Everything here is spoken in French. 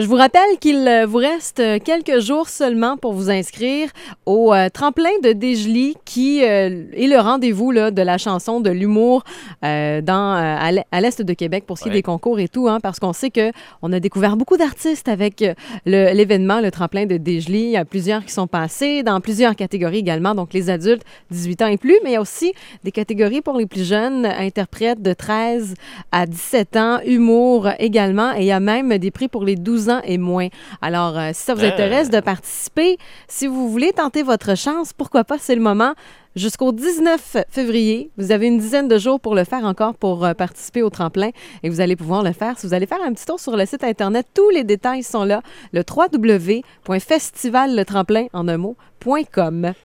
Je vous rappelle qu'il euh, vous reste euh, quelques jours seulement pour vous inscrire au euh, tremplin de Desjely qui euh, est le rendez-vous de la chanson de l'humour euh, dans à l'e- à l'est de Québec pour ce qui est Ouais. des concours et tout, hein, parce qu'on sait que on a découvert beaucoup d'artistes avec le- l'événement, le, tremplin de Desjely. Il y a plusieurs qui sont passés dans plusieurs catégories également, donc les adultes 18 ans et plus, mais il y a aussi des catégories pour les plus jeunes, interprètes de 13 à 17 ans, humour également, et il y a même des prix pour les 12 ans et moins. Alors, euh, si ça vous Ah. intéresse de participer, si vous voulez tenter votre chance, pourquoi pas, c'est le moment. Jusqu'au 19 février, vous avez une dizaine de jours pour le faire encore pour euh, participer au tremplin et vous allez pouvoir le faire. Si vous allez faire un petit tour sur le site Internet, tous les détails sont là, le www.festivalletremplin en un mot.